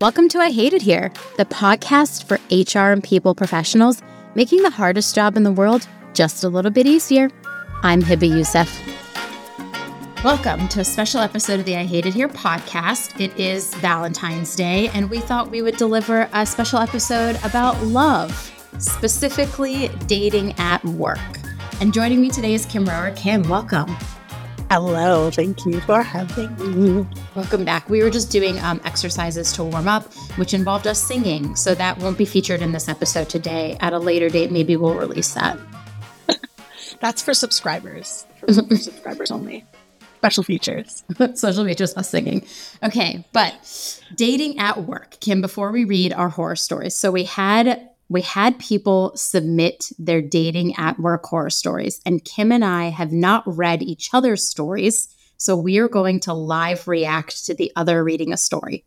Welcome to I Hate It Here, the podcast for HR and people professionals, making the hardest job in the world just a little bit easier. I'm Hebba Youssef. Welcome to a special episode of the I Hate It Here podcast. It is Valentine's Day, and we thought we would deliver a special episode about love, specifically dating at work. And joining me today is Kim Rohrer. Kim, welcome. Hello, thank you for having me. Welcome back. We were just doing um, exercises to warm up, which involved us singing. So that won't be featured in this episode today. At a later date, maybe we'll release that. That's for subscribers, for subscribers only. Special features. Special features, us singing. Okay, but dating at work. Kim, before we read our horror stories, so we had we had people submit their dating at work horror stories, and Kim and I have not read each other's stories. So we are going to live react to the other reading a story.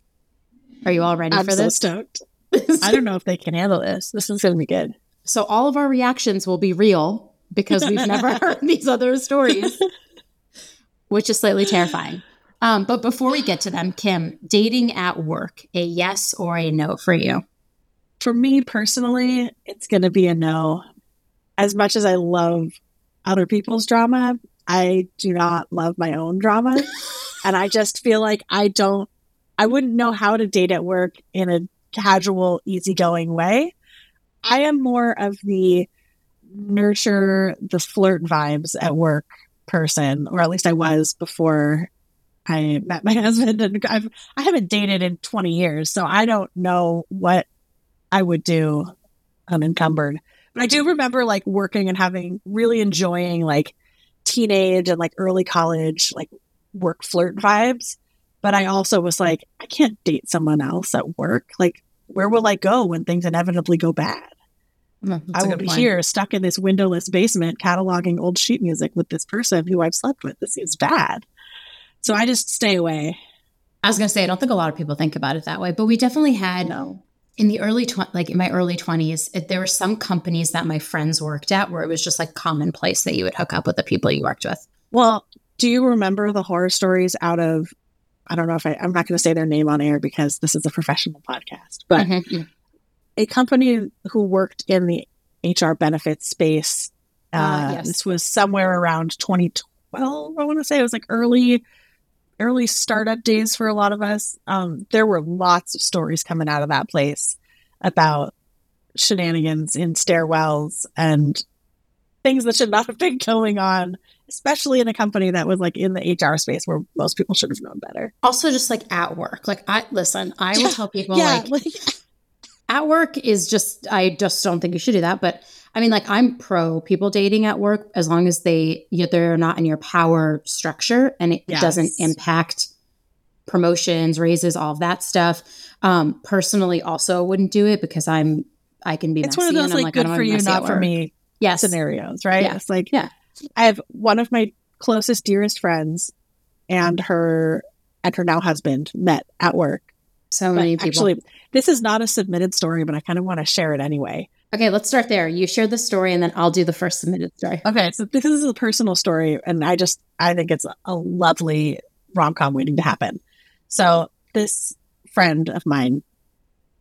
Are you all ready I'm for so this? stoked. I don't know if they can handle this. This is going to be good. So all of our reactions will be real because we've never heard these other stories, which is slightly terrifying. Um, but before we get to them, Kim, dating at work, a yes or a no for you? For me personally, it's going to be a no. As much as I love other people's drama, I do not love my own drama. and I just feel like I don't, I wouldn't know how to date at work in a casual, easygoing way. I am more of the nurture the flirt vibes at work person, or at least I was before I met my husband. And I've, I haven't dated in 20 years, so I don't know what I would do unencumbered. But I do remember like working and having really enjoying like teenage and like early college, like work flirt vibes. But I also was like, I can't date someone else at work. Like, where will I go when things inevitably go bad? Mm, I will be here stuck in this windowless basement cataloging old sheet music with this person who I've slept with. This is bad. So I just stay away. I was going to say, I don't think a lot of people think about it that way, but we definitely had No. In the early, tw- like in my early 20s, it, there were some companies that my friends worked at where it was just like commonplace that you would hook up with the people you worked with. Well, do you remember the horror stories out of I don't know if I I'm not going to say their name on air because this is a professional podcast, but Mhm. a company who worked in the HR benefits space. Uh, Ah, yes. This was somewhere around 2012. I want to say it was like early, early startup days for a lot of us. Um, there were lots of stories coming out of that place about shenanigans in stairwells and things that should not have been going on, especially in a company that was like in the HR space where most people should have known better. Also, just like at work, like I listen, I will tell people like like at work is just I just don't think you should do that. But I mean, like I'm pro people dating at work as long as they you they're not in your power structure and it Yes. doesn't impact promotions, raises, all of that stuff. Um, personally, also wouldn't do it because I'm I can be it's messy one of those I'm like, I good for you, not for me Yes, scenarios, right? Yeah. It's like Yeah. I have one of my closest, dearest friends and her and her now husband met at work. so But many people. actually, this is not a submitted story, but I kind of want to share it anyway. Okay, let's start there. You share the story, and then I'll do the first submitted story. Okay, so this is a personal story, and I just I think it's a lovely rom com waiting to happen. So this friend of mine,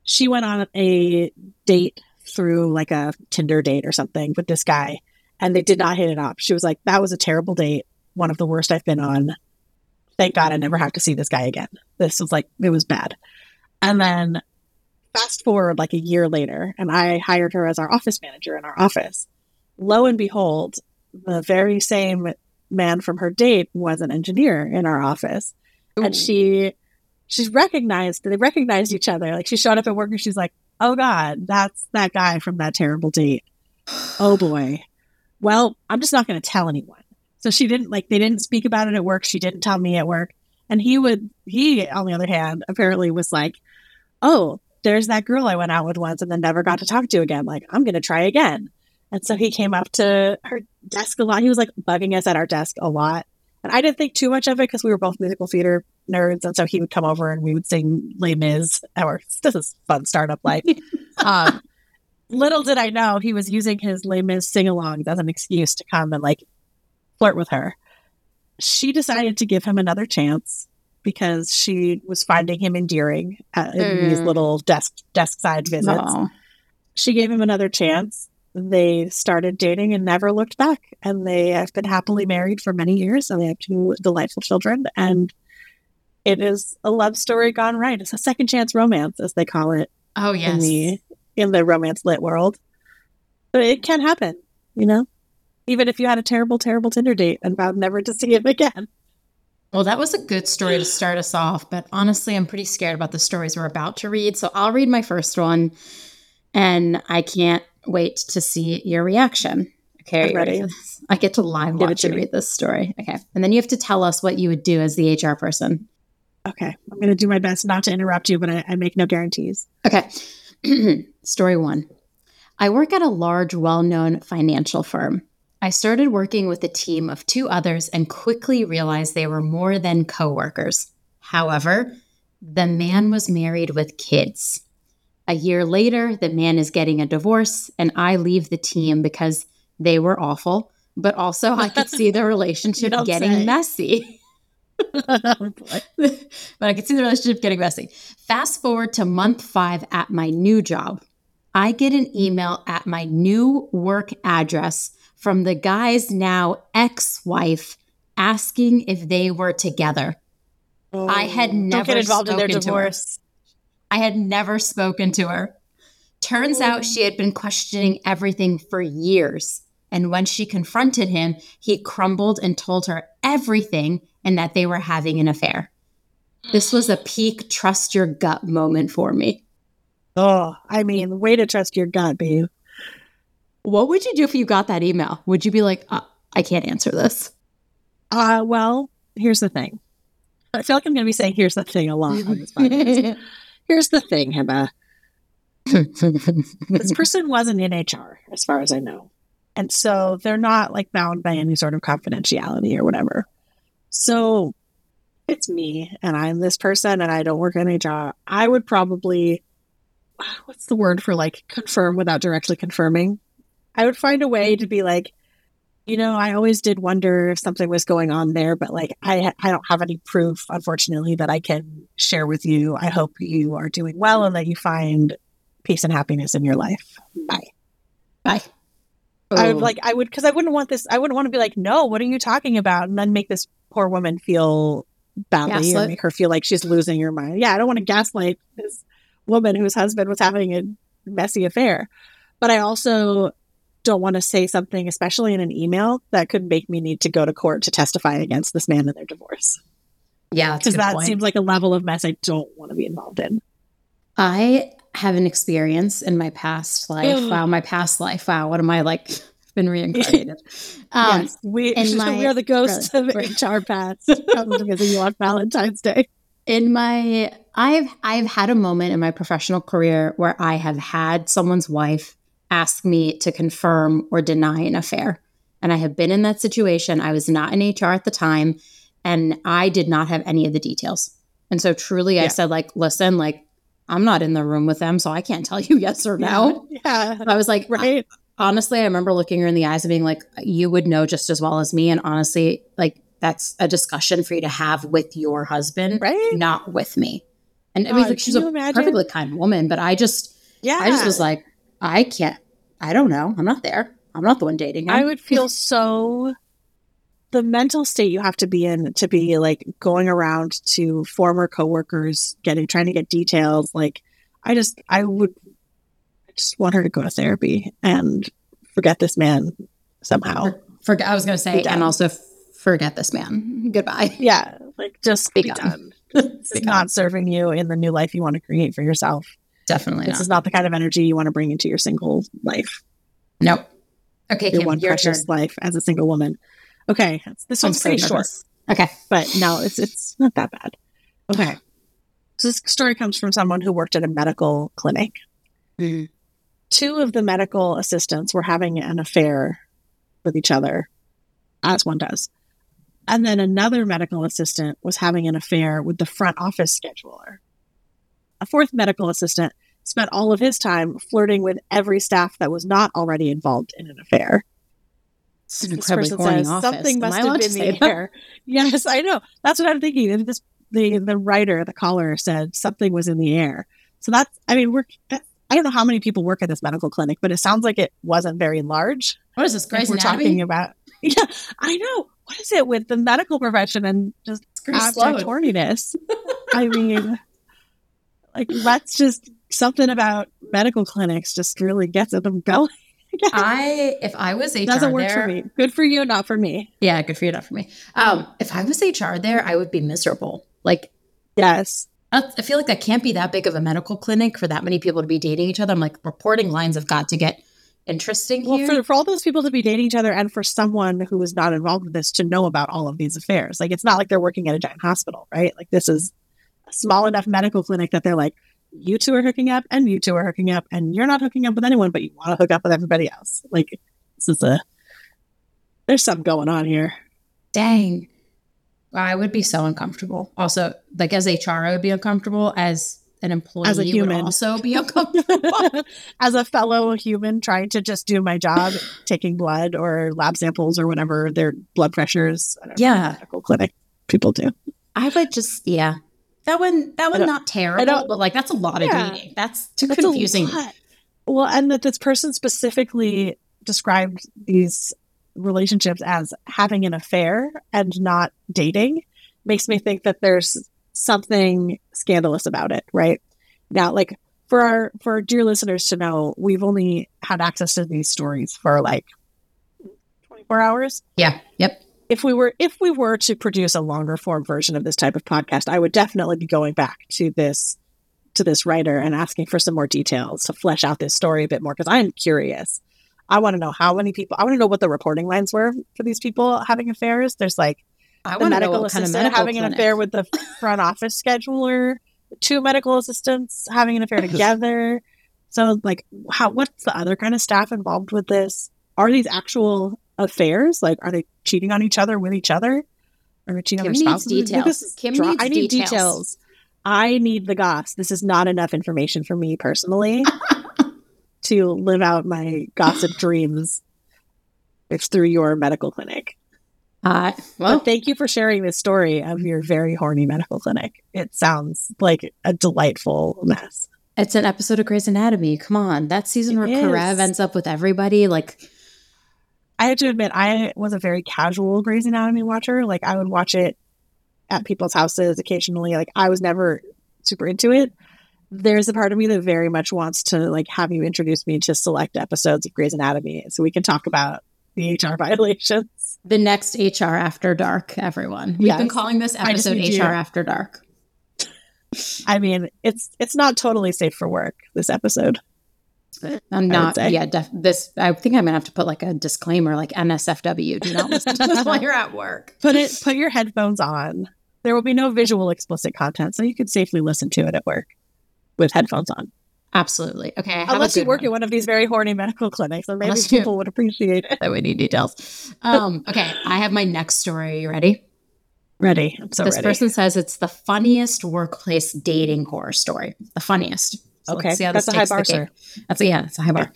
she went on a date through like a Tinder date or something with this guy, and they did not hit it off. She was like, "That was a terrible date, one of the worst I've been on. Thank God I never have to see this guy again. This was like it was bad." And then fast forward like a year later, and I hired her as our office manager in our office. Lo and behold, the very same man from her date was an engineer in our office. And she she's recognized they recognized each other. Like she showed up at work and she's like, Oh God, that's that guy from that terrible date. Oh boy. Well, I'm just not gonna tell anyone. So she didn't like they didn't speak about it at work. She didn't tell me at work. And he would he, on the other hand, apparently was like, Oh, there's that girl I went out with once and then never got to talk to again. Like, I'm gonna try again. And so he came up to her desk a lot. He was like bugging us at our desk a lot. And I didn't think too much of it because we were both musical theater nerds. And so he would come over and we would sing Les Mis. Or this is fun startup life. um, little did I know he was using his Les Mis sing alongs as an excuse to come and like flirt with her. She decided to give him another chance. Because she was finding him endearing uh, in mm. these little desk desk side visits. Aww. She gave him another chance. They started dating and never looked back. And they have been happily married for many years. And they have two delightful children. And it is a love story gone right. It's a second chance romance, as they call it. Oh yes, in the in the romance lit world. But it can happen, you know. Even if you had a terrible, terrible Tinder date and vowed never to see him again. Well, that was a good story to start us off, but honestly, I'm pretty scared about the stories we're about to read. So I'll read my first one, and I can't wait to see your reaction. Okay, I'm ready. I get to live watch you read this story. Okay, and then you have to tell us what you would do as the HR person. Okay. I'm going to do my best not to interrupt you, but I, I make no guarantees. Okay. Story one I work at a large, well known financial firm. I started working with a team of two others and quickly realized they were more than coworkers. However, the man was married with kids. A year later, the man is getting a divorce, and I leave the team because they were awful, but also I could see the relationship getting say. messy. Oh, but I could see the relationship getting messy. Fast forward to month five at my new job. I get an email at my new work address from the guy's now ex wife asking if they were together. Oh, I had never get involved in their divorce. I had never spoken to her. Turns oh. out she had been questioning everything for years. And when she confronted him, he crumbled and told her everything and that they were having an affair. This was a peak trust your gut moment for me. Oh, I mean, way to trust your gut, babe. What would you do if you got that email? Would you be like, uh, I can't answer this? Uh, well, here's the thing. I feel like I'm going to be saying here's the thing a lot on this podcast. here's the thing, Hebba. this person wasn't in HR, as far as I know. And so they're not like bound by any sort of confidentiality or whatever. So it's me and I'm this person and I don't work in HR. I would probably, what's the word for like confirm without directly confirming? I would find a way to be like, you know, I always did wonder if something was going on there, but like I I don't have any proof, unfortunately, that I can share with you. I hope you are doing well and that you find peace and happiness in your life. Bye. Bye. I would oh. like I would because I wouldn't want this. I wouldn't want to be like, no, what are you talking about? And then make this poor woman feel badly gaslight. or make her feel like she's losing her mind. Yeah, I don't want to gaslight this woman whose husband was having a messy affair. But I also don't want to say something, especially in an email, that could make me need to go to court to testify against this man in their divorce. Yeah, because that point. seems like a level of mess I don't want to be involved in. I have an experience in my past life. wow, my past life. Wow, what am I like? Been reincarnated. Um, yes, we, my, we are the ghosts really, of right. HR past coming to visit you on Valentine's Day. In my, I've I've had a moment in my professional career where I have had someone's wife ask me to confirm or deny an affair, and I have been in that situation. I was not in HR at the time, and I did not have any of the details. And so, truly, yeah. I said, like, listen, like, I'm not in the room with them, so I can't tell you yes or no. Yeah. yeah. I was like, right. Honestly, I remember looking her in the eyes and being like, you would know just as well as me. And honestly, like, that's a discussion for you to have with your husband, right? Not with me. And I mean, like, she's a imagine? perfectly kind woman, but I just, yeah, I just was like, I can't, I don't know. I'm not there. I'm not the one dating him. I would feel so the mental state you have to be in to be like going around to former coworkers, getting trying to get details. Like, I just, I would, I just want her to go to therapy and forget this man somehow. forget. I was going to say, and also forget this man. Goodbye. Yeah, like just be, be done. this is not serving you in the new life you want to create for yourself. Definitely, this not. is not the kind of energy you want to bring into your single life. Nope. Okay, your Kim, one precious turn. life as a single woman. Okay, this one's pretty short. Okay, but no, it's it's not that bad. Okay, so this story comes from someone who worked at a medical clinic. Mm-hmm. Two of the medical assistants were having an affair with each other, as one does. And then another medical assistant was having an affair with the front office scheduler. A fourth medical assistant spent all of his time flirting with every staff that was not already involved in an affair. It's an incredibly says, Something must have been the air. Yes, I know. That's what I'm thinking. This the the writer, the caller said something was in the air. So that's, I mean, we're, I don't know how many people work at this medical clinic, but it sounds like it wasn't very large. What is this, Grey's we're Anatomy? talking about. Yeah, I know. What is it with the medical profession and just abstract horniness? I mean, like that's just something about medical clinics just really gets them going. I if I was HR doesn't work there, for me. Good for you, not for me. Yeah, good for you, not for me. Um, if I was HR there, I would be miserable. Like, yes, I I feel like that can't be that big of a medical clinic for that many people to be dating each other. I'm like, reporting lines have got to get interesting Well, here. for, for all those people to be dating each other and for someone who is not involved with this to know about all of these affairs. Like, it's not like they're working at a giant hospital, right? Like, this is small enough medical clinic that they're like, you two are hooking up and you two are hooking up and you're not hooking up with anyone, but you want to hook up with everybody else. Like, this is a, there's something going on here. Dang. I would be so uncomfortable. Also, like as HR, I would be uncomfortable. As an employee, As a would human. also be uncomfortable. As a fellow human trying to just do my job, taking blood or lab samples or whatever their blood pressures. I don't know, yeah, medical clinic people do. I would just yeah. That one, that one, not terrible, but like that's a lot of Yeah. dating. That's too That's confusing. Well, and that this person specifically described these relationships as having an affair and not dating makes me think that there's something scandalous about it, right? Now, like for our for our dear listeners to know, we've only had access to these stories for like 24 hours. Yeah. Yep. If we were if we were to produce a longer form version of this type of podcast, I would definitely be going back to this to this writer and asking for some more details to flesh out this story a bit more because I'm curious. I want to know how many people. I want to know what the reporting lines were for these people having affairs. There's like I the want to know medical what kind of assistant medical having an affair with the front office scheduler, two medical assistants having an affair together. So, like, how? What's the other kind of staff involved with this? Are these actual affairs? Like, are they cheating on each other with each other? Are they cheating Kim on their spouses? Details. Kim dra- needs I need details. details. I need the goss. This is not enough information for me personally to live out my gossip dreams. It's through your medical clinic. Uh, Well, well, thank you for sharing this story of your very horny medical clinic. It sounds like a delightful mess. it's an episode of Grey's Anatomy. Come on, that season It where Karev ends up with everybody. Like, I have to admit, I was a very casual Grey's Anatomy watcher. Like, I would watch it at people's houses occasionally. Like, I was never super into it. There's a part of me that very much wants to like have you introduce me to select episodes of Grey's Anatomy so we can talk about the HR violations. the next HR After Dark, everyone. We've been calling this episode need you- HR After Dark. I mean, it's it's not totally safe for work. This episode. I'm not, yeah, def- this, I think I'm to have to put like a disclaimer, like NSFW. Do not listen to this while you're at work. put it put your headphones on there will be no visual explicit content so you can safely listen to it at work with headphones on Absolutely. Okay. Unless you work one. at one of these very horny medical clinics or maybe Unless you- people would appreciate it that we need details. Um, okay, I have my next story. Are you ready? ready i'm so this ready person says it's the funniest workplace dating horror story. The funniest. So okay let's see how that's a high bar sir That's a, yeah, that's a high bar.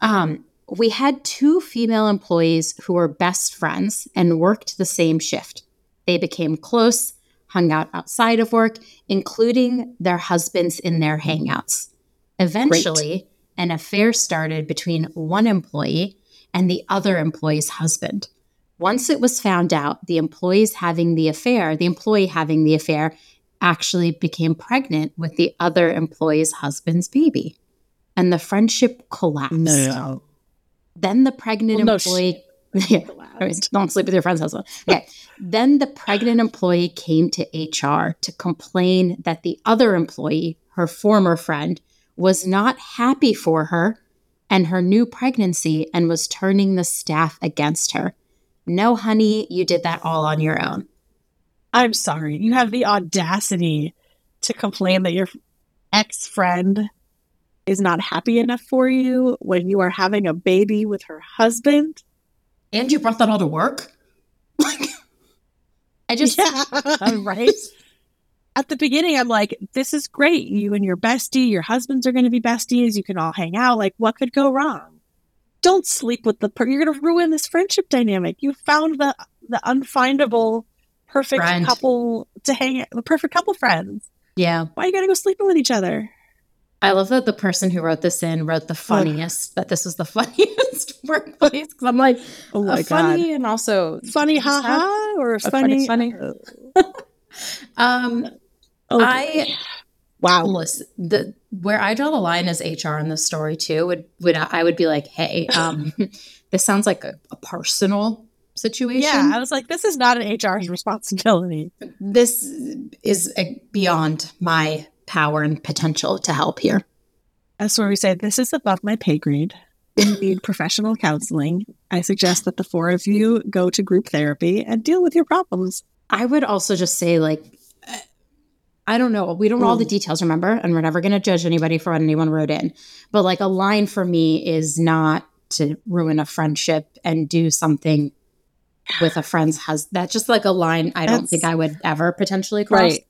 Um, we had two female employees who were best friends and worked the same shift. They became close, hung out outside of work, including their husbands in their hangouts. Eventually, an affair started between one employee and the other employee's husband. Once it was found out the employees having the affair, the employee having the affair actually became pregnant with the other employee's husband's baby. And the friendship collapsed. no Then the pregnant Well, no employee Yeah, don't sleep with your friend's husband. Okay. then the pregnant employee came to HR to complain that the other employee, her former friend, was not happy for her and her new pregnancy and was turning the staff against her. No, honey, you did that all on your own. I'm sorry you have the audacity to complain that your ex-friend is not happy enough for you when you are having a baby with her husband And you brought that all to work? Like, I just, yeah, right. At the beginning, I'm like, this is great. You and your bestie, your husbands are going to be besties. You can all hang out. Like, what could go wrong? Don't sleep with the person. You're going to ruin this friendship dynamic. You found the the unfindable perfect Friend. couple to hang the perfect couple friends. Yeah. Why you gotta go sleeping with each other? I love that the person who wrote this in wrote the funniest, that this was the funniest workplace. Because I'm like, Oh uh, funny and also Funny Just haha or funny- funny funny. um Oh, I wow. listen the where I draw the line as HR in this story too would would I would be like, hey, um, this sounds like a, a personal situation. Yeah, I was like, this is not an HR's responsibility. This is uh, beyond my power and potential to help here. That's where we say this is above my pay grade. You need professional counseling. I suggest that the four of you go to group therapy and deal with your problems. I would also just say, like, I don't know. We don't know all the details, remember? And we're never going to judge anybody for what anyone wrote in. But, like, a line for me is not to ruin a friendship and do something with a friend's husband. That's just like a line I don't think I would ever potentially cross. Right.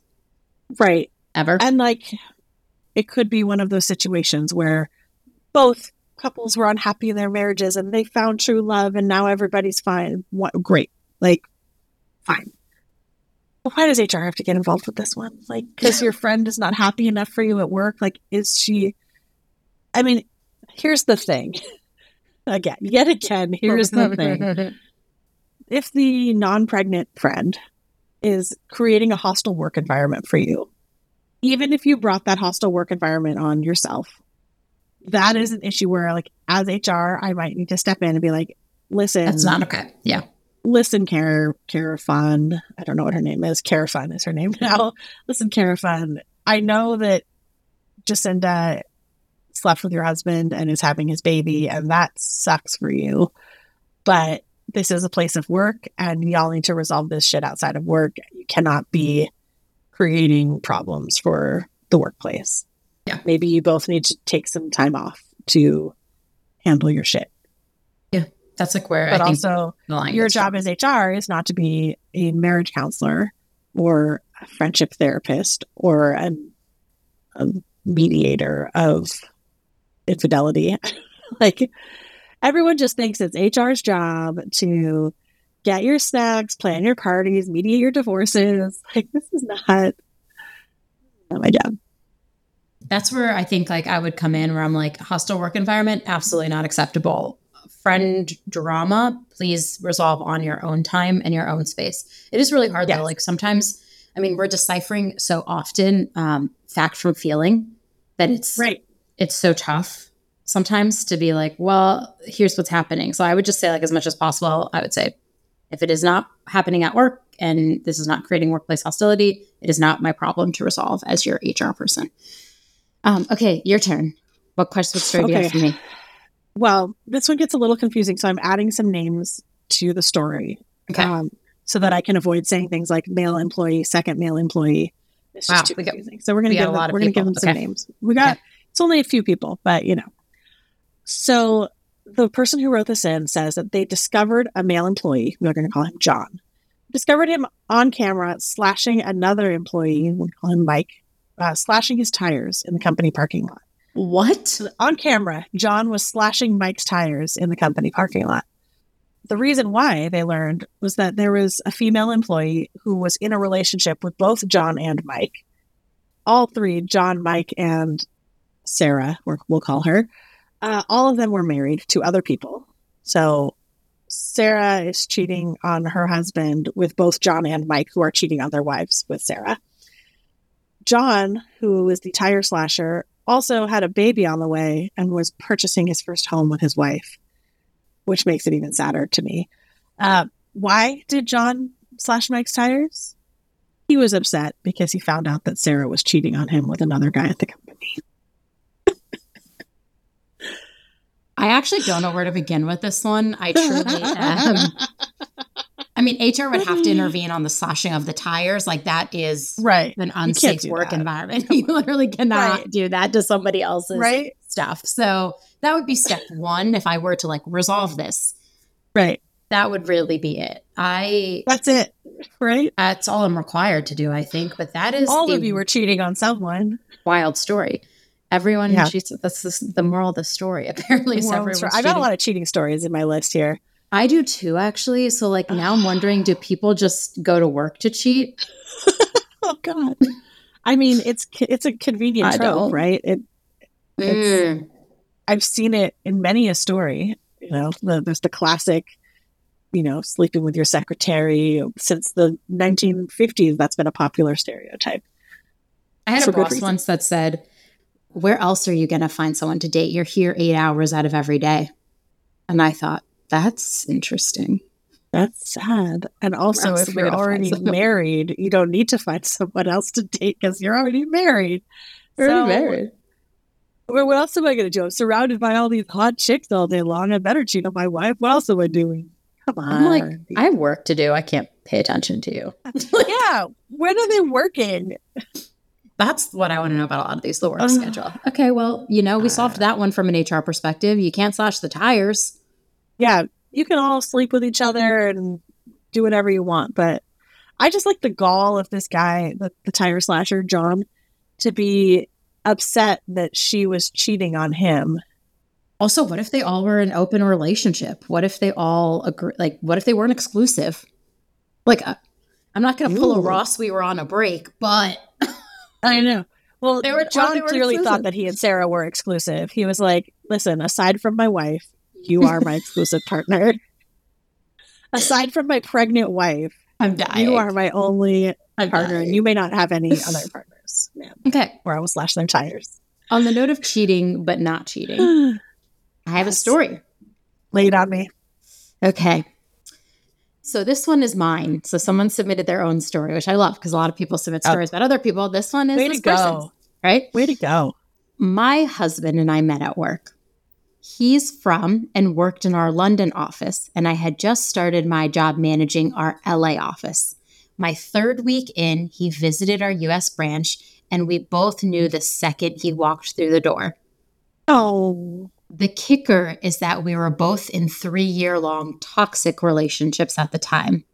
Right. Ever. And like, it could be one of those situations where both couples were unhappy in their marriages and they found true love and now everybody's fine. What, great. Like, fine. But why does HR have to get involved with this one? Like, because your friend is not happy enough for you at work? Like, is she. I mean, here's the thing. Again, yet again, here's the thing. if the non-pregnant friend is creating a hostile work environment for you even if you brought that hostile work environment on yourself that is an issue where like as hr i might need to step in and be like listen That's not okay. Yeah. listen care fun i don't know what her name is care fun is her name now listen care fun i know that jacinda slept with your husband and is having his baby and that sucks for you but this is a place of work and y'all need to resolve this shit outside of work you cannot be creating problems for the workplace Yeah. maybe you both need to take some time off to handle your shit Yeah. That's like where but I also your job as HR is not to be a marriage counselor or a friendship therapist or a, a mediator of infidelity. like everyone just thinks it's HR's job to get your snacks, plan your parties, mediate your divorces. Like this is not, not my job. That's where I think like I would come in where I'm like hostile work environment, absolutely not acceptable. Friend drama, please resolve on your own time and your own space. It is really hard Yes. though. Like sometimes, I mean, we're deciphering so often um, fact from feeling that it's Right. it's so tough sometimes to be like, well, here's what's happening. So I would just say like as much as possible, I would say if it is not happening at work and this is not creating workplace hostility, it is not my problem to resolve as your HR person. Um, okay, your turn. What question, what story do you have for me? Well, this one gets a little confusing, so I'm adding some names to the story. Okay. um, so that I can avoid saying things like male employee, second male employee. It's just Wow, too we got- confusing. so we're gonna give a them, lot of we're going to give them some Okay. names. We got Okay. it's only a few people, but you know. So the person who wrote this in says that they discovered a male employee. We're going to call him John. Discovered him on camera slashing another employee. We'll call him Mike. Uh, slashing his tires in the company parking lot What? on camera, John was slashing Mike's tires in the company parking lot. The reason why they learned was that there was a female employee who was in a relationship with both John and Mike. All three, John, Mike, and Sarah, we'll call her, uh, all of them were married to other people. So Sarah is cheating on her husband with both John and Mike, who are cheating on their wives with Sarah. John, who is the tire slasher, also had a baby on the way and was purchasing his first home with his wife, which makes it even sadder to me. Uh, why did John slash Mike's tires? He was upset because he found out that Sarah was cheating on him with another guy at the company. I actually don't know where to begin with this one. I truly am. I mean, HR would have to intervene on the slashing of the tires. Like that is right. an unsafe work that. environment. You literally cannot Right. do that to somebody else's Right. stuff. So that would be step one if I were to like resolve this. Right. That would really be it. I That's it. Right. that's all I'm required to do, I think. But that is All of you were cheating on someone. wild story. Everyone, Yeah. she's that's the, the moral of the story. Apparently, is Well, everyone's I got a lot of cheating stories in my list here. I do too, actually. So, like, now I'm wondering do people just go to work to cheat? oh, God. I mean, it's it's a convenient I trope, don't. right? It, it's, Mm. I've seen it in many a story. You know, the, there's the classic, you know, sleeping with your secretary. Since the 1950s, that's been a popular stereotype. I had For a boss reason. once that said, Where else are you going to find someone to date? You're here eight hours out of every day. And I thought, That's interesting. That's sad. And also, if you're already married, you don't need to find someone else to date because you're already married. So, married. Well, what else am I going to do? I'm surrounded by all these hot chicks all day long. I better cheat on my wife. What else am I doing? Come on. I'm like, I have work to do. I can't pay attention to you. yeah. When are they working? That's what I want to know about a lot of these, the work Ugh. schedule. Okay, well, you know, we solved that one from an HR perspective. You can't slash the tires. Yeah. You can all sleep with each other and do whatever you want. But I just like the gall of this guy, the, the tire slasher, John, to be upset that she was cheating on him. Also, what if they all were in an open relationship? What if they all agree? Like, what if they weren't exclusive? Like, uh, I'm not going to pull a Ross. We were on a break, but I know. Well, They were- John they were clearly exclusive. thought that he and Sarah were exclusive. He was like, listen, aside from my wife, you are my exclusive partner. Aside from my pregnant wife, I'm dying. you are my only I'm partner, and you may not have any other partners, ma'am, Okay. or I will slash their tires. On the note of cheating, but not cheating, I have a Yes. story. it on me. Okay. So this one is mine. So someone submitted their own story, which I love because a lot of people submit Oh. stories about other people. This one is Way this to go. person's, right? Way to go. My husband and I met at work. He's from and worked in our London office, and I had just started my job managing our LA office. My third week in, he visited our US branch, and we both knew the second he walked through the door. Oh, The kicker is that we were both in three year long toxic relationships at the time.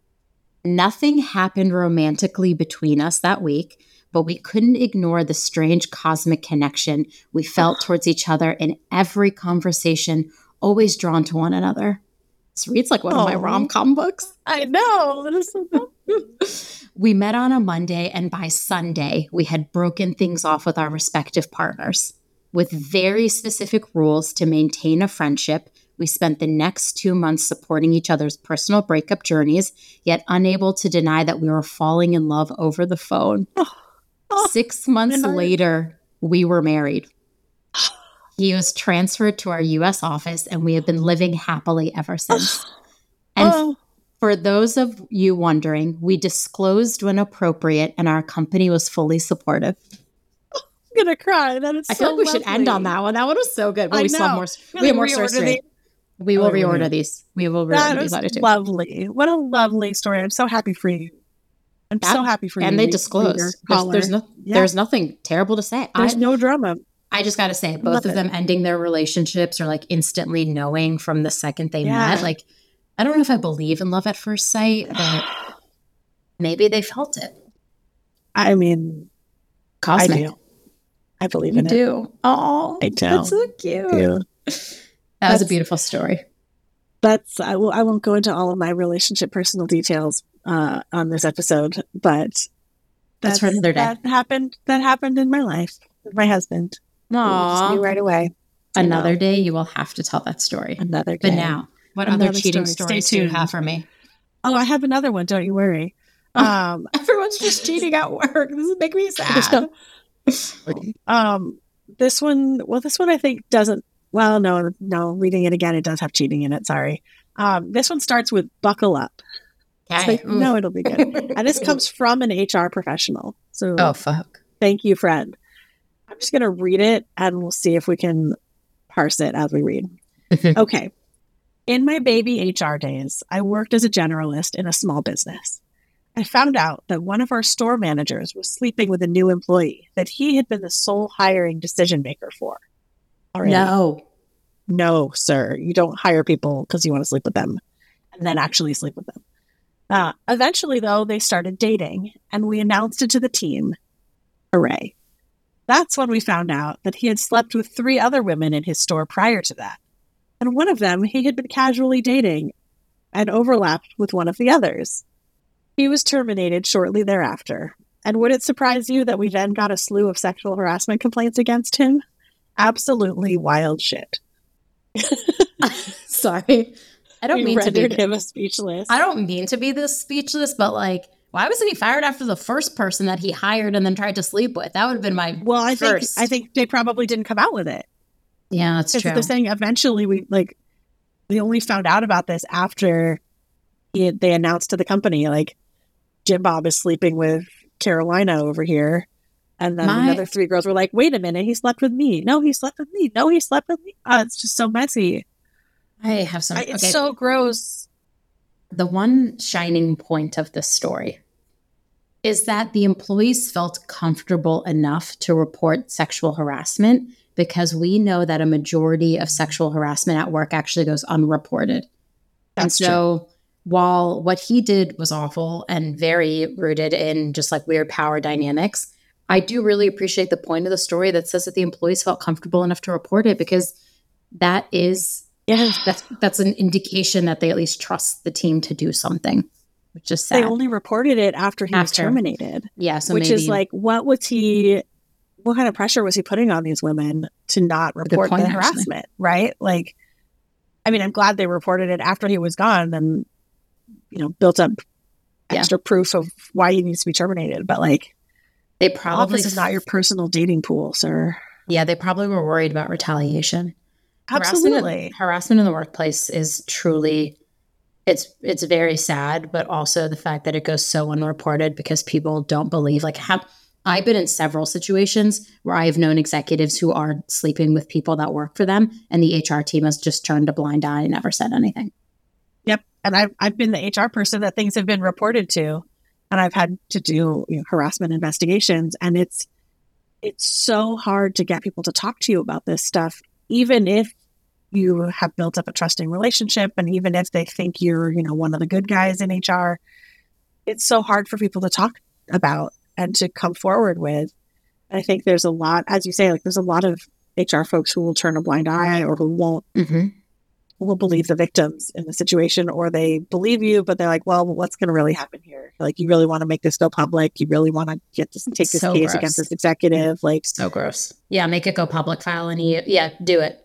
Nothing happened romantically between us that week, but we couldn't ignore the strange cosmic connection we felt towards each other in every conversation, always drawn to one another. This reads like one of my rom com books. I know. That is so We met on a Monday, and by Sunday, we had broken things off with our respective partners. With very specific rules to maintain a friendship, we spent the next two months supporting each other's personal breakup journeys, yet unable to deny that we were falling in love over the phone. Oh, Six months later, we were married. He was transferred to our US office, and we have been living happily ever oh. since. And oh, for those of you wondering, we disclosed when appropriate and our company was fully supportive. I'm gonna cry. That is. I feel so like we should end on that one. That one was so good. But I we still have more. Really We have more stories. reorder the- We will Oh, really? reorder these. We will oh, That reorder is these later lovely. What a lovely story. I'm so happy for you. I'm That- so happy for you. And they read- disclose. There's, there's, no, Yeah. there's nothing terrible to say. I, There's no drama. I just got to say, both Love of it. them ending their relationships or like instantly knowing from the second they Yeah. met. Like, I don't know if I believe in love at first sight, but maybe they felt it. I mean, Cosmic. I do. I believe You in it. I do. Oh, I do. That's so cute. Do. That was a beautiful story. That's I will I won't go into all of my relationship personal details uh, on this episode, but That's for another day. That happened. That happened in my life with my husband. Aww. right away. I know. Another day, you will have to tell that story. Another day. But now, what other Another cheating story. Stories do you have for me? Oh, I have another one. Don't you worry. Oh. Um, Everyone's just cheating at work. This is making me There's no- um, this one. Well, this one I think doesn't. Well, no, no. Reading it again, it does have cheating in it. Sorry. Um, this one starts with "buckle up." It's Okay. like, no, it'll be good. and this comes from an HR professional. So Oh fuck. thank you, friend. I'm just going to read it and we'll see if we can parse it as we read. okay. In my baby HR days, I worked as a generalist in a small business. I found out that one of our store managers was sleeping with a new employee that he had been the sole hiring decision maker for. Already. No. No, sir. You don't hire people because you want to sleep with them and then actually sleep with them. Uh, eventually, though, they started dating and we announced it to the team. Hooray. That's when we found out that he had slept with three other women in his store prior to that. And one of them he had been casually dating and overlapped with one of the others. He was terminated shortly thereafter. And would it surprise you that we then got a slew of sexual harassment complaints against him? Absolutely wild shit. Sorry. I don't We mean to be him a speechless. I don't mean to be this speechless, but like, why wasn't he fired after the first person that he hired and then tried to sleep with? That would have been my well, I think. I think they probably didn't come out with it. yeah, that's true. they're saying eventually we like we only found out about this after he, they announced to the company like Jim Bob is sleeping with Carolina over here. And then My- the other three girls were like, wait a minute, he slept with me. No, he slept with me. No, he slept with me. Oh, it's just so messy. I have some. I- it's okay, so gross. the one shining point of this story is that the employees felt comfortable enough to report sexual harassment because we know that a majority of sexual harassment at work actually goes unreported. and so true. While what he did was awful and very rooted in just like weird power dynamics, I do really appreciate the point of the story that says that the employees felt comfortable enough to report it because that is Yeah. that's that's an indication that they at least trust the team to do something, which is sad. They only reported it after he was terminated, yeah, so which maybe is like, what was he, what kind of pressure was he putting on these women to not report point, the actually. harassment? Right? Like, I mean, I'm glad they reported it after he was gone and, you know, built up Yeah. extra proof of why he needs to be terminated. But like, they probably this is not your personal dating pool, sir. yeah they probably were worried about retaliation. Harassment Absolutely. harassment in the workplace is truly it's it's very sad, but also the fact that it goes so unreported because people don't believe like how I've been in several situations where I've known executives who are sleeping with people that work for them and the HR team has just turned a blind eye and never said anything. And I've I've been the HR person that things have been reported to, and I've had to do you know, harassment investigations, and it's it's so hard to get people to talk to you about this stuff, even if you have built up a trusting relationship, and even if they think you're you know one of the good guys in HR, it's so hard for people to talk about and to come forward with. I think there's a lot, as you say, like there's a lot of HR folks who will turn a blind eye or who won't Mm-hmm. Will believe the victims in the situation or they believe you but they're like well what's going to really happen here like you really want to make this go public you really want to get this take this So case gross. against this executive like So gross. Yeah, make it go public file any yeah, do it.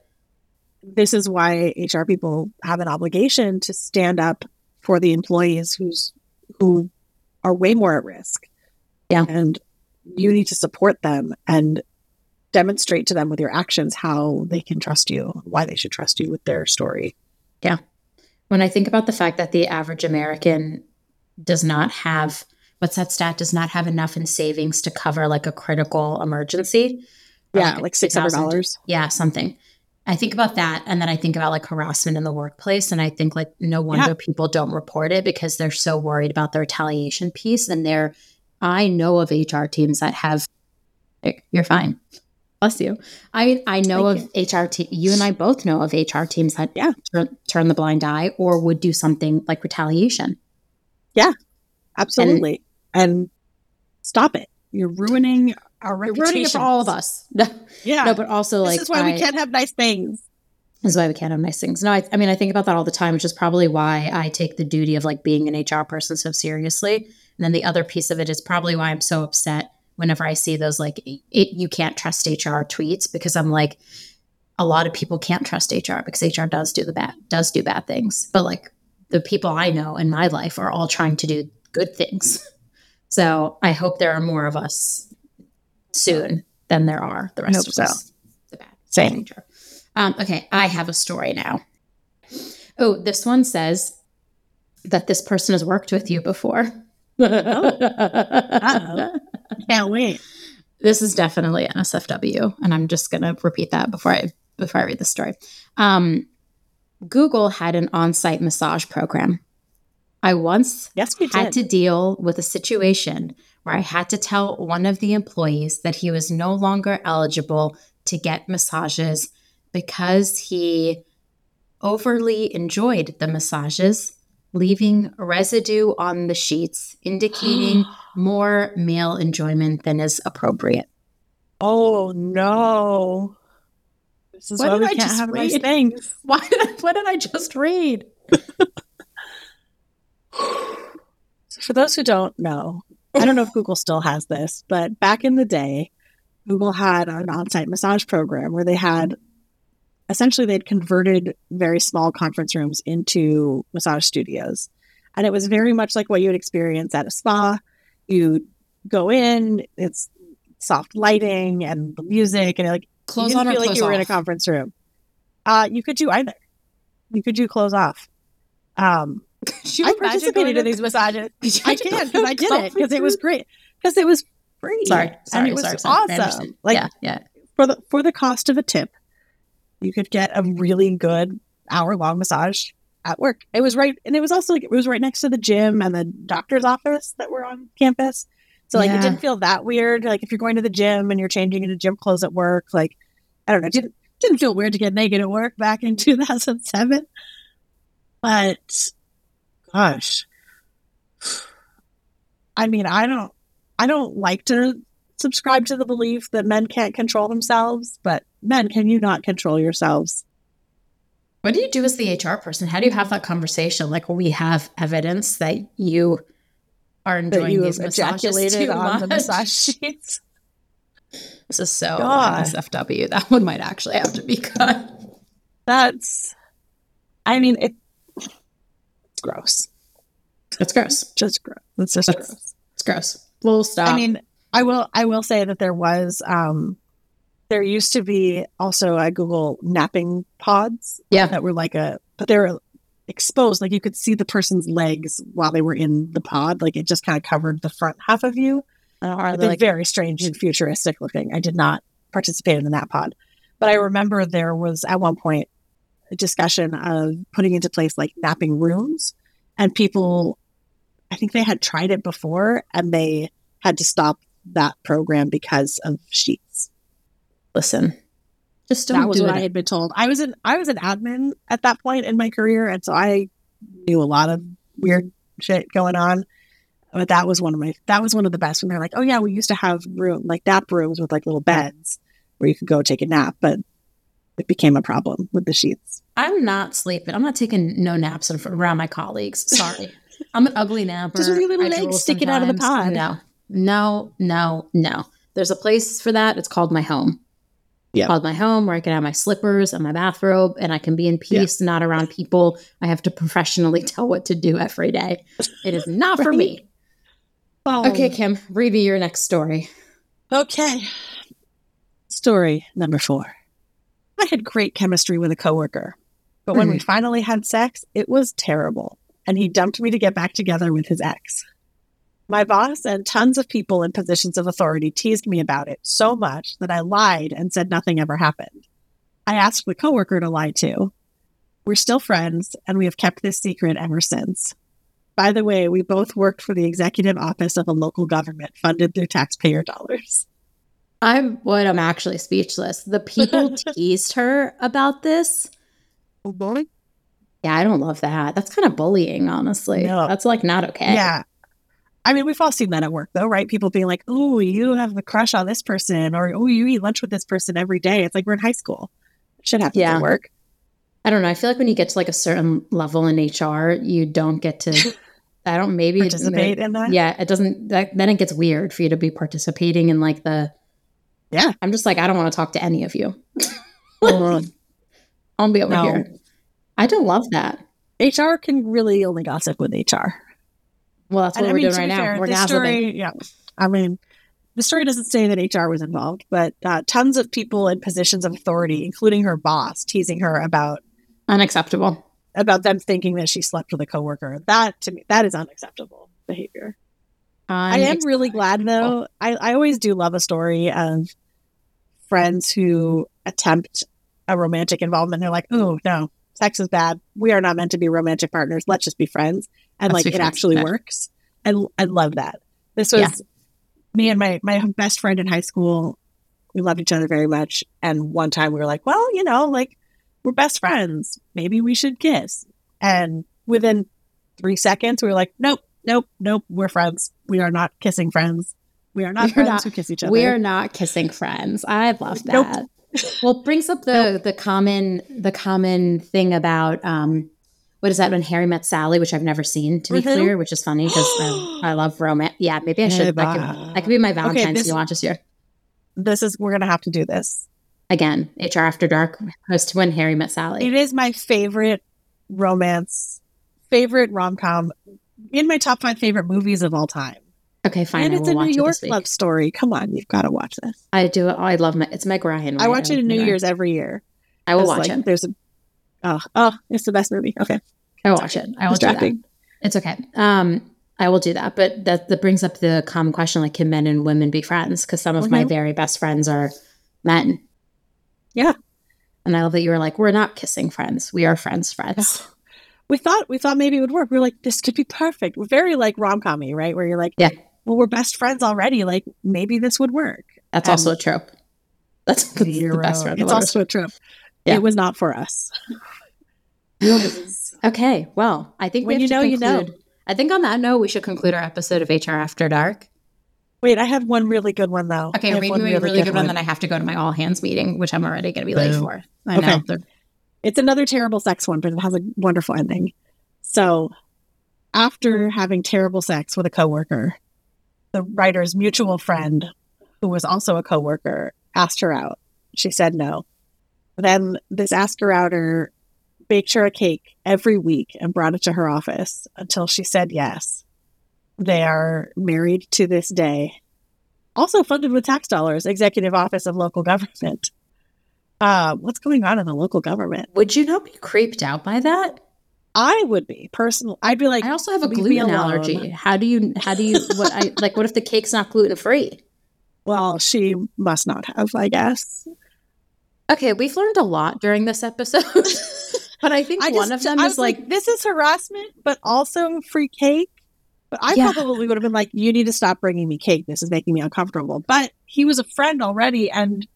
this is why hr people have an obligation to stand up for the employees who's who are way more at risk Yeah. and you need to support them and demonstrate to them with your actions how they can trust you why they should trust you with their story Yeah. when I think about the fact that the average American does not have what's that stat does not have enough in savings to cover like a critical emergency. yeah a like $6,000 $600 Yeah, something. I think about that and then I think about like harassment in the workplace and I think like no wonder people don't report it because they're so worried about the retaliation piece and they're I know of HR teams that have you're fine. Bless you. I I know Thank of HR te- you and I both know of HR teams that Yeah. turn, turn the blind eye or would do something like retaliation. Yeah, absolutely. And, stop it. You're ruining our You're reputation. ruining it for all of us. Yeah. no but also this like this is why I- we can't have nice things. This is why we can't have nice things. No, I, I mean, I think about that all the time, which is probably why I take the duty of like being an HR person so seriously. And then the other piece of it is probably why I'm so upset whenever I see those like it, you can't trust HR tweets because I'm like, a lot of people can't trust HR because HR does do the bad does do bad things. But like the people I know in my life are all trying to do good things. So I hope there are more of us soon than there are the rest of so. us. The bad Same. Um, okay, I have a story now. Oh, this one says that this person has worked with you before. Uh-oh. Can't wait. This is definitely NSFW, and I'm just going to repeat that before I before I read the story. Um, Google had an on-site massage program. I once Yes, we had did. to deal with a situation where I had to tell one of the employees that he was no longer eligible to get massages because he overly enjoyed the massages, leaving residue on the sheets, indicating more male enjoyment than is appropriate. oh no. This is What why did we I can't just have nice read? things. Why did I, what did I just read? for those who don't know, I don't know if Google still has this, but back in the day, Google had an on-site massage program where they had essentially they'd converted very small conference rooms into massage studios. And it was very much like what you would experience at a spa. You go in, it's soft lighting and the music and like Close you on or feel like you were in a conference room. Uh, you could do either. You could do close off. Um, I participated in these massages. I can because I did it because it was great because it was free. Sorry, and sorry, it was sorry, sorry. Awesome. Like yeah, yeah. for the for the cost of a tip, you could get a really good hour long massage at work. It was right, and it was also like it was right next to the gym and the doctor's office that were on campus. So like Yeah. it didn't feel that weird. Like if you're going to the gym and you're changing into gym clothes at work, like I don't know, it didn't didn't feel weird to get naked at work back in 2007. But gosh, I mean, I don't, I don't like to subscribe to the belief that men can't control themselves, but men, can you not control yourselves? What do you do as the HR person? How do you have that conversation? Like, we have evidence that you are That enjoying you these have massages ejaculated too on the much? massage sheets. This is so God. SFW. That one might actually have to be cut. That's, I mean, it, it's gross. It's gross. Just gross. It's just That's- gross. It's gross. We'll stop. I mean, I will I will say that there was um there used to be also a Google napping pods yeah. that were like a but they were exposed like you could see the person's legs while they were in the pod like it just kind of covered the front half of you. Uh, they they're like, very strange and futuristic looking. I did not participate in the nap pod. But i remember there was at one point a discussion of putting into place like napping rooms. And people i think they had tried it before and they had to stop that program because of sheets listen, just don't that was do what it. I had been told. I was an I was an admin at that point in my career, and so I knew a lot of weird shit going on. But that was one of my that was one of the best when they're like, oh yeah, we used to have room like nap rooms with like little beds where you could go take a nap, but it became a problem with the sheets. I'm not sleeping. I'm not taking no naps around my colleagues. Sorry. I'm an ugly napper. Just with your little I legs drool sticking out of the pod. No, no, no, no. There's a place for that. It's called my home. Yeah. Called my home where I can have my slippers and my bathrobe and I can be in peace, not around people I have to professionally tell what to do every day. It is not for me. Oh, Okay, Kim, read me your next story. Okay. Story number four. I had great chemistry with a coworker, but when we hmm. finally had sex, it was terrible, and he dumped me to get back together with his ex. My boss and tons of people in positions of authority teased me about it so much that I lied and said nothing ever happened. I asked the coworker to lie too. We're still friends, and we have kept this secret ever since. By the way, we both worked for the executive office of a local government funded through taxpayer dollars. I'm what I'm actually speechless. The people teased her about this. Oh boy. Yeah, I don't love that. That's kind of bullying, honestly. No. That's like not okay. Yeah. I mean, we've all seen that at work, though, right? People being like, "Oh, you have a crush on this person," or "Oh, you eat lunch with this person every day." It's like we're in high school. Should happens Yeah. at work. I don't know. I feel like when you get to like a certain level in HR, you don't get to. I don't maybe it- Participate in that. Yeah, it doesn't. That, then it gets weird for you to be participating in like the. Yeah. I'm just like I don't want to talk to any of you. I'll be over No. here. I don't love that. HR can really only gossip with HR. Well, that's what And we're mean, doing right now. fair, we're gossiping. story, yeah. I mean, the story doesn't say that HR was involved, but uh, tons of people in positions of authority, including her boss, teasing her about Unacceptable. about them thinking that she slept with a coworker. That to me, that is unacceptable behavior. I am really glad though. I, I always do love a story of friends who attempt a romantic involvement. They're like, oh no, sex is bad. We are not meant to be romantic partners. Let's just be friends. And Let's like it friends. actually Yeah. works. I I love that. This was Yeah. me and my my best friend in high school. We loved each other very much. And one time we were like, well, you know, like we're best friends. Maybe we should kiss. And within three seconds, we were like, nope, nope, nope. We're friends. We are not kissing friends. We are not We're friends not- who kiss each other. We are not kissing friends. I love Nope. Well, it brings up the the common the common thing about um, what is that when Harry met Sally, which I've never seen to be Mhm. clear, which is funny because I, I love romance. Yeah, maybe I should. That could, that could be my Valentine's this- Day watch this year. This is we're gonna have to do this. Again, HR After Dark goes to when Harry met Sally. It is my favorite romance, favorite rom com, in my top five favorite movies of all time. Okay, fine. and it's a New York love story. Come on, you've got to watch this. I do. I love my. It's Meg Ryan. I right? watch it in New Year's every year. I will watch like, it. There's a oh oh, it's the best movie. Okay, I will watch it. I will do that. It's okay. Um, I will do that. But that that brings up the common question: like, can men and women be friends? Because some of my Mhm. very best friends are men. Yeah. And I love that you were like, we're not kissing friends. We are friends, friends. We thought we thought maybe it would work. We are like, this could be perfect. We're very like rom commy, right? Where you're like, Yeah. Well, we're best friends already. Like maybe this would work. That's Um, also a trope. That's, that's the Zero. best friend. It's ever. also a trope. Yeah. It was not for us. okay. Well, I think we When have you to know, you know. I think on that note, we should conclude our episode of HR After Dark. Wait, I have one really good one though. Okay, I have read one me a really good one. Then I have to go to my all hands meeting, which I'm already going to be late Boo. for. I know. They're- It's another terrible sex one, but it has a wonderful ending. So, after having terrible sex with a coworker, the writer's mutual friend, who was also a coworker, asked her out. She said no. Then this ask her outer baked her a cake every week and brought it to her office until she said yes. They are married to this day. Also funded with tax dollars, Executive Office of Local Government. Uh, what's going on in the local government? Would you not be creeped out by that? I would be personal. I'd be like, I also have a gluten allergy. How do you? How do you? What? I like. What if the cake's not gluten free? well, she must not have, I guess. Okay, we've learned a lot during this episode, but I think I one just- of them is was like, this is harassment, but also free cake. But I Yeah. probably would have been like, you need to stop bringing me cake. This is making me uncomfortable. But he was a friend already, and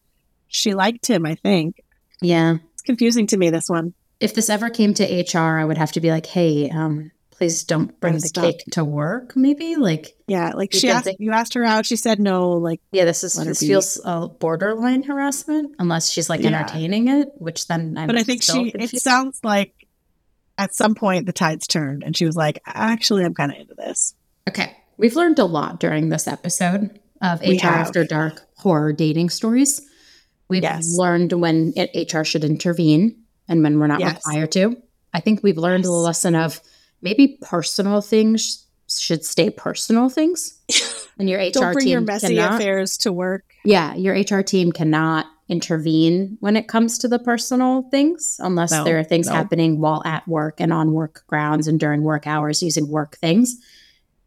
she liked him. I think yeah. it's confusing to me. This one. If this ever came to HR, I would have to be like, hey, um, please don't bring the stop. cake to work. Maybe like, Yeah, like she asked, they- you asked her out. She said no. Like, yeah, this is this feels uh, borderline harassment, unless she's like Yeah. entertaining it, which then I'm. but I think she. It sounds like at some point the tides turned, and she was like, actually, I'm kind of into this. Okay. We've learned a lot during this episode of We HR have. After Dark horror dating stories. We've Yes. learned when it, HR should intervene and when we're not Yes. required to. I think we've learned a Yes. lesson of maybe personal things should stay personal things. And your HR Don't bring team your messy cannot, affairs to work. Yeah, your HR team cannot intervene when it comes to the personal things unless No, there are things no. happening while at work and on work grounds and during work hours using work things.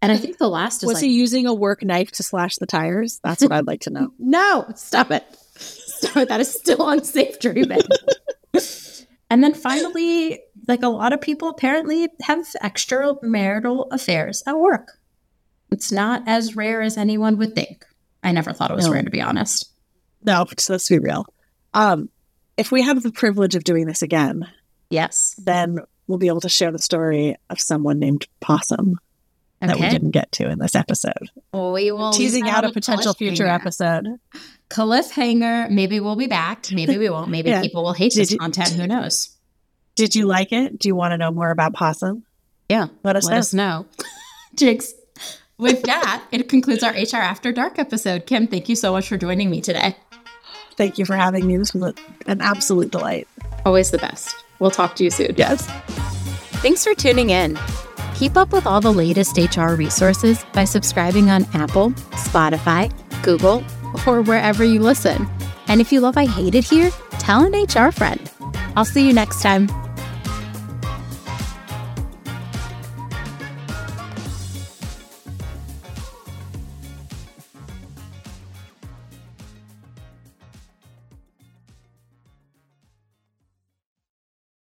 And I think the last is Was like, he using a work knife to slash the tires? That's what I'd like to know. no, stop it. Stop it. That is still unsafe dreaming. And then finally, like a lot of people apparently have extramarital affairs at work. It's not as rare as anyone would think. I never thought it was No. rare, to be honest. No, so let's be real. Um, if we have the privilege of doing this again, Yes. then we'll be able to share the story of someone named Possum that we didn't get to in this episode. We will Teasing out a potential future cliffhanger. episode. Cliffhanger. Maybe we'll be back. Maybe we won't. Maybe Yeah. people will hate Did this you- content. Who knows? Did you like it? Do you want to know more about Possum? Yeah. Let us Let know. us know. Jigs. With that, it concludes our HR After Dark episode. Kim, thank you so much for joining me today. Thank you for having me. This was an absolute delight. Always the best. We'll talk to you soon. Yes. Thanks for tuning in. Keep up with all the latest HR resources by subscribing on Apple, Spotify, Google, or wherever you listen. And if you love I Hate It Here, tell an HR friend. I'll see you next time.